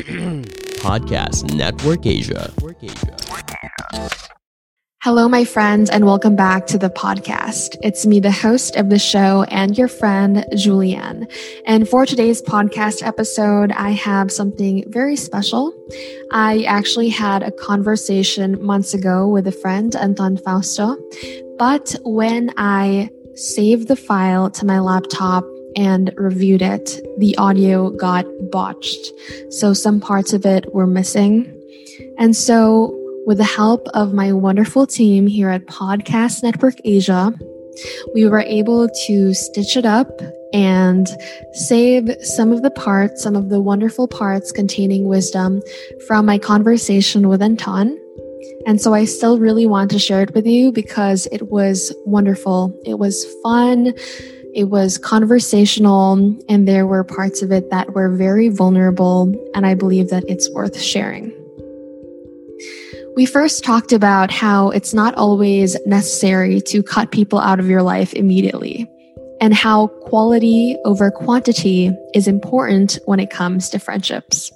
Podcast Network Asia. Hello, my friends, and welcome back to the podcast. It's me, the host of the show, and your friend, Julianne. And for today's podcast episode, I have something very special. I actually had a conversation months ago with a friend, Anton Fausto. But when I saved the file to my laptop and reviewed it, the audio got botched. So some parts of it were missing. And so with the help of my wonderful team here at Podcast Network Asia, we were able to stitch it up and save some of the parts, some of the wonderful parts containing wisdom from my conversation with Anton. And so I still really want to share it with you because it was wonderful. It was fun. It was conversational and there were parts of it that were very vulnerable. And I believe that it's worth sharing. We first talked about how it's not always necessary to cut people out of your life immediately and how quality over quantity is important when it comes to friendships.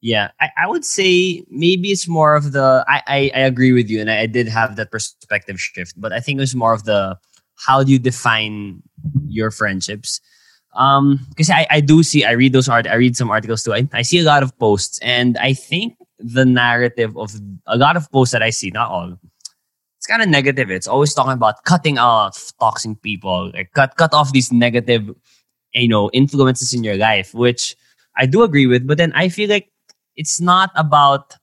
Yeah, I, I would say maybe it's more of the I, I, I agree with you and I, I did have that perspective shift, but I think it was more of the how do you define your friendships? Um, because I, I do see I read those art I read some articles too. I, I see a lot of posts and I think the narrative of a lot of posts that I see, not all, it's kind of negative. It's always talking about cutting off toxic people, like cut cut off these negative, you know, influences in your life, which I do agree with. But then I feel like it's not about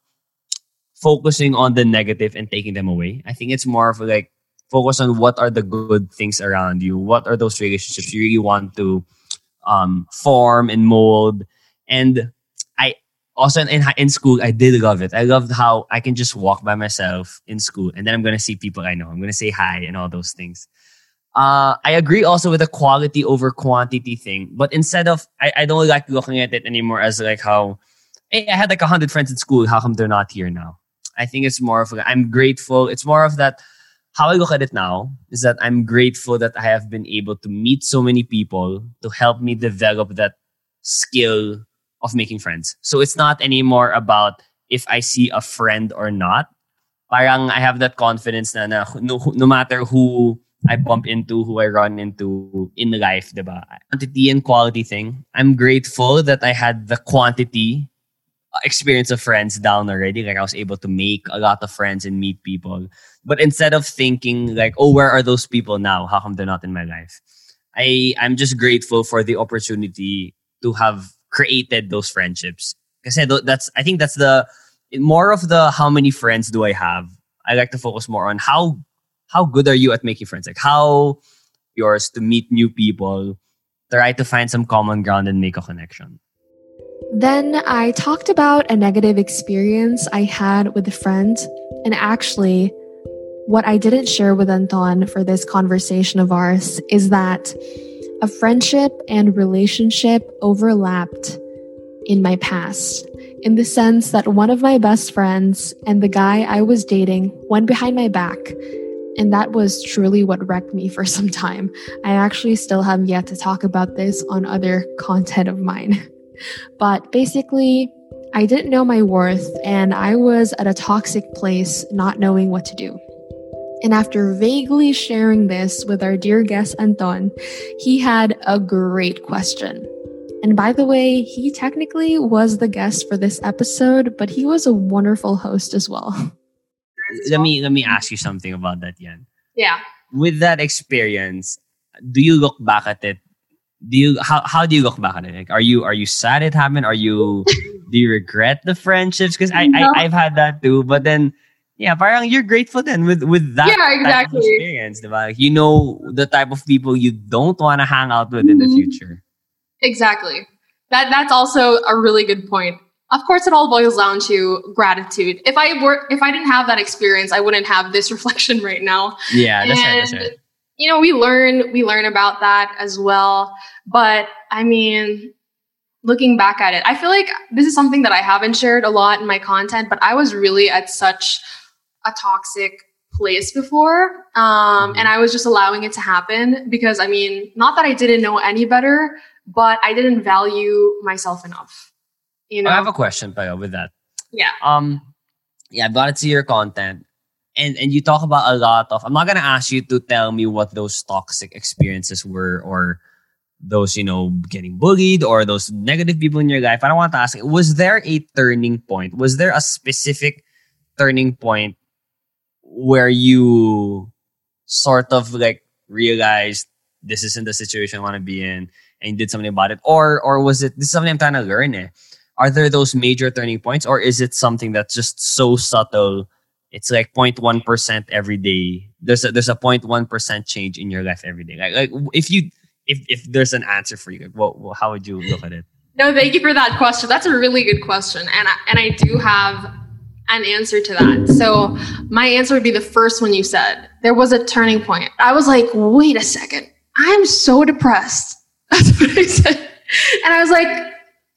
focusing on the negative and taking them away. I think it's more of like focus on what are the good things around you, what are those relationships you really want to um, form and mold, and i also in in school, I did love it. I loved how I can just walk by myself in school, and then I'm gonna see people I know. I'm gonna say hi and all those things. Uh, I agree also with the quality over quantity thing, but instead of I, I don't like looking at it anymore as like how hey, I had like hundred friends in school. How come they're not here now? I think it's more of I'm grateful. It's more of that. How I look at it now is that I'm grateful that I have been able to meet so many people to help me develop that skill of making friends. So it's not anymore about if I see a friend or not. Parang I have that confidence na, na no, no matter who I bump into, who I run into in life, diba? Quantity and quality thing. I'm grateful that I had the quantity experience of friends down already. Like I was able to make a lot of friends and meet people. But instead of thinking like, oh, where are those people now? How come they're not in my life? I I'm just grateful for the opportunity to have created those friendships. Kasi that's I think that's the more of the how many friends do I have. I like to focus more on how how good are you at making friends? Like how yours to meet new people, try to find some common ground and make a connection. Then I talked about a negative experience I had with a friend. And actually, what I didn't share with Anton for this conversation of ours is that a friendship and relationship overlapped in my past, in the sense that one of my best friends and the guy I was dating went behind my back. And that was truly what wrecked me for some time. I actually still have yet to talk about this on other content of mine. But basically, I didn't know my worth and I was at a toxic place, not knowing what to do. And after vaguely sharing this with our dear guest Anton, he had a great question. And by the way, he technically was the guest for this episode, but he was a wonderful host as well. Let me let me ask you something about that, Yan. Yeah. With that experience, do you look back at it? Do you how how do you look back at it? Like, are you are you sad it happened? Are you do you regret the friendships? Because I, no. I I've had that too, but then yeah, parang you're grateful then with with that Yeah, type of exactly. experience, diba? Like, you know the type of people you don't want to hang out with in the Mhm. future. Exactly. That that's also a really good point. Of course, it all boils down to gratitude. If I were, if I didn't have that experience, I wouldn't have this reflection right now. Yeah, that's right. That's right. You know, we learn we learn about that as well. But I mean, looking back at it, I feel like this is something that I haven't shared a lot in my content. But I was really at such a toxic place before, um, Mhm. and I was just allowing it to happen because I mean, not that I didn't know any better, but I didn't value myself enough. You know, I have a question, Payo, with that. yeah. Um, yeah, I've got to see your content, and and you talk about a lot of. I'm not gonna ask you to tell me what those toxic experiences were, or those you know getting bullied, or those negative people in your life. I don't want to ask. Was there a turning point? Was there a specific turning point where you sort of like realized this isn't the situation I want to be in, and did something about it, or or was it this is something I'm trying to learn? Eh? are there those major turning points or is it something that's just so subtle it's like 0.1% every day there's a there's a 0.1% change in your life every day like, like if you if if there's an answer for you like, what, what how would you look at it No, thank you for that question. That's a really good question, and I, and I do have an answer to that. So my answer would be the first one you said. There was a turning point. I was like, wait a second, I'm so depressed. That's what I said, and I was like,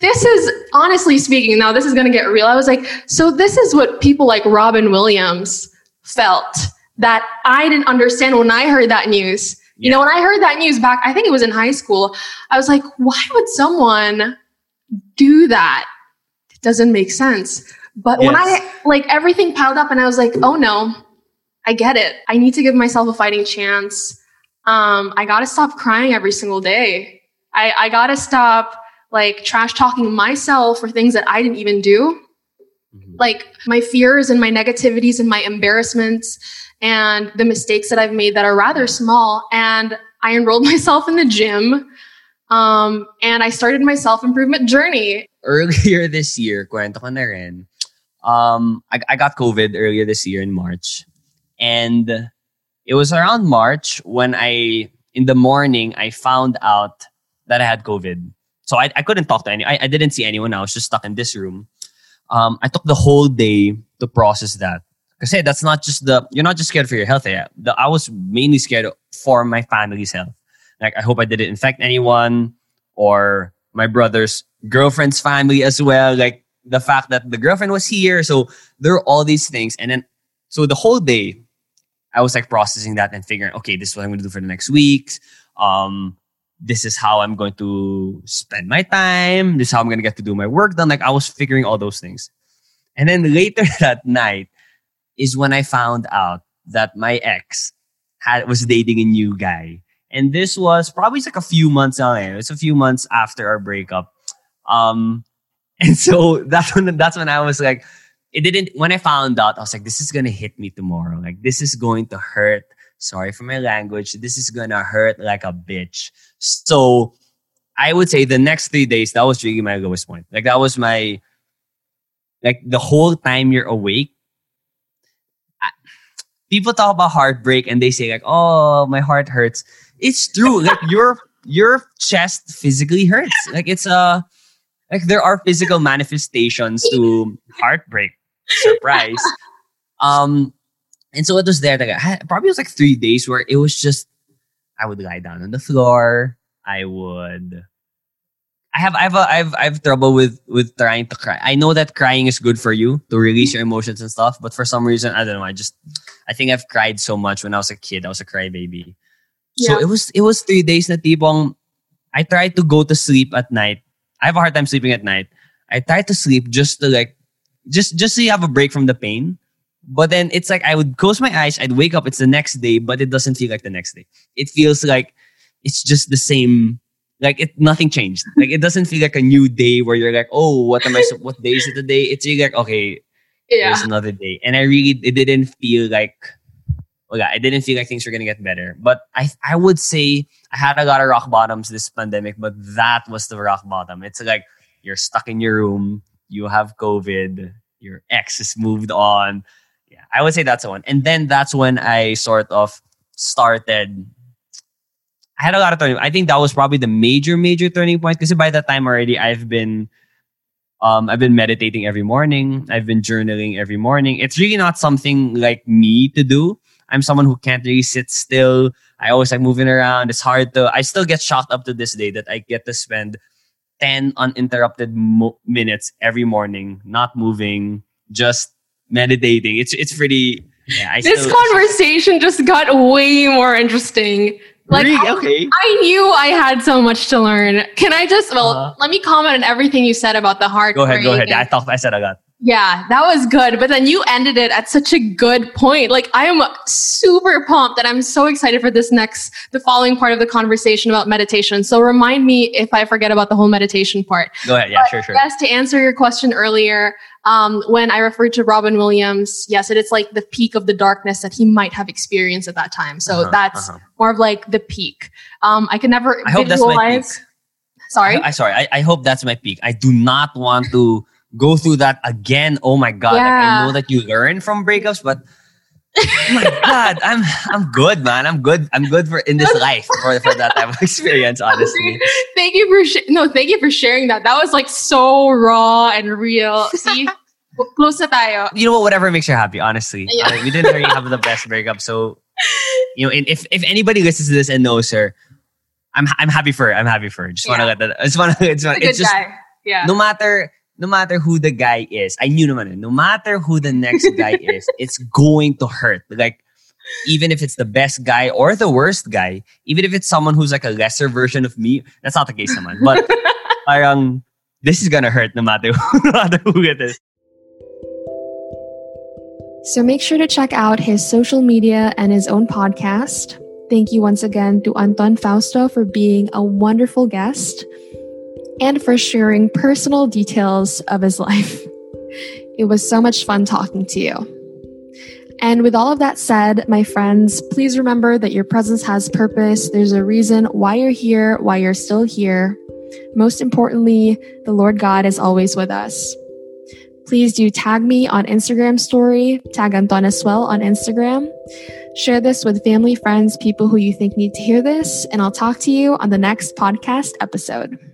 this is honestly speaking. Now this is going to get real. I was like, so this is what people like Robin Williams felt that I didn't understand when I heard that news. You know, when I heard that news back, I think it was in high school. I was like, why would someone do that? It doesn't make sense. But when I like everything piled up and I was like, oh no, I get it. I need to give myself a fighting chance. Um, I gotta stop crying every single day. I, I gotta stop like trash talking myself for things that I didn't even do. Like my fears and my negativities and my embarrassments and the mistakes that I've made that are rather small. And I enrolled myself in the gym. Um, and I started my self improvement journey. earlier this year kwento ko na rin um I, I got covid earlier this year in march and it was around march when i in the morning i found out that i had covid so i, I couldn't talk to any I, I didn't see anyone i was just stuck in this room um i took the whole day to process that because hey that's not just the you're not just scared for your health eh? the, i was mainly scared for my family's health like i hope i didn't infect anyone or my brother's girlfriend's family as well. Like the fact that the girlfriend was here. So there are all these things. And then, so the whole day, I was like processing that and figuring, okay, this is what I'm going to do for the next week. Um, this is how I'm going to spend my time. This is how I'm going to get to do my work done. Like I was figuring all those things. And then later that night is when I found out that my ex had was dating a new guy. And this was probably like a few months on it. was a few months after our breakup. Um, and so that's when that's when I was like, it didn't. When I found out, I was like, this is gonna hit me tomorrow. Like this is going to hurt. Sorry for my language. This is gonna hurt like a bitch. So I would say the next three days that was really my lowest point. Like that was my like the whole time you're awake. I- People talk about heartbreak and they say like, "Oh, my heart hurts." It's true. Like your your chest physically hurts. Like it's a like there are physical manifestations to heartbreak. Surprise. um, and so it was there. Like, probably was like three days where it was just I would lie down on the floor. I would. I have I have a, I have I have trouble with with trying to cry. I know that crying is good for you to release your emotions and stuff, but for some reason I don't know. I just I think I've cried so much when I was a kid. I was a crybaby. So it was it was three days na tipong I tried to go to sleep at night. I have a hard time sleeping at night. I tried to sleep just to like just just so you have a break from the pain. But then it's like I would close my eyes, I'd wake up, it's the next day, but it doesn't feel like the next day. It feels like it's just the same. Like it, nothing changed. Like it doesn't feel like a new day where you're like, oh, what am I? What day is it today? It's really like, okay, Yeah. there's another day. And I really, it didn't feel like, well, yeah, I didn't feel like things were gonna get better. But I, I would say I had a lot of rock bottoms this pandemic, but that was the rock bottom. It's like you're stuck in your room, you have COVID, your ex has moved on, yeah, I would say that's the one. And then that's when I sort of started. I had a lot of turning. I think that was probably the major, major turning point. Because by that time already, I've been, um, I've been meditating every morning. I've been journaling every morning. It's really not something like me to do. I'm someone who can't really sit still. I always like moving around. It's hard to. I still get shocked up to this day that I get to spend ten uninterrupted mo- minutes every morning, not moving, just meditating. It's it's pretty. Yeah, This still, conversation just got way more interesting. Like Really? I, Okay. I knew I had so much to learn. Can I just well Uh-huh. let me comment on everything you said about the heart. Go ahead, go ahead. and- I thought I said I got. Yeah, that was good. But then you ended it at such a good point. Like I am super pumped and I'm so excited for this next, the following part of the conversation about meditation. So remind me if I forget about the whole meditation part. Go ahead. Yeah, sure, sure. Yes, to answer your question earlier, um, when I referred to Robin Williams, yes, it is like the peak of the darkness that he might have experienced at that time. So Uh-huh, that's uh-huh. more of like the peak. Um, I can never I hope that's my visualize. peak. Sorry. I, I sorry. I, I hope that's my peak. I do not want to go through that again. Oh my god! Like, I know that you learn from breakups, but oh my god, I'm I'm good, man. I'm good. I'm good for in this life for, for that type of experience. Honestly, thank you for sh- no, thank you for sharing that. That was like so raw and real. See, close na tayo. you know what? Whatever makes you happy. Honestly, Yeah. Uh, we didn't really have the best breakup, so you know, and if if anybody listens to this and knows her, I'm I'm happy for her. I'm happy for her. Just want to Yeah. let that. I just want to. It's, it's good just guy. Yeah. no matter no matter who the guy is, I knew naman, eh, no matter who the next guy is, it's going to hurt. Like even if it's the best guy or the worst guy, even if it's someone who's like a lesser version of me, that's not the case naman. But parang this is gonna hurt no matter no matter who it is. So make sure to check out his social media and his own podcast. Thank you once again to Anton Fausto for being a wonderful guest and for sharing personal details of his life. It was so much fun talking to you. And with all of that said, my friends, please remember that your presence has purpose. There's a reason why you're here, why you're still here. Most importantly, the Lord God is always with us. Please do tag me on Instagram story, tag Anton as well on Instagram. Share this with family, friends, people who you think need to hear this, and I'll talk to you on the next podcast episode.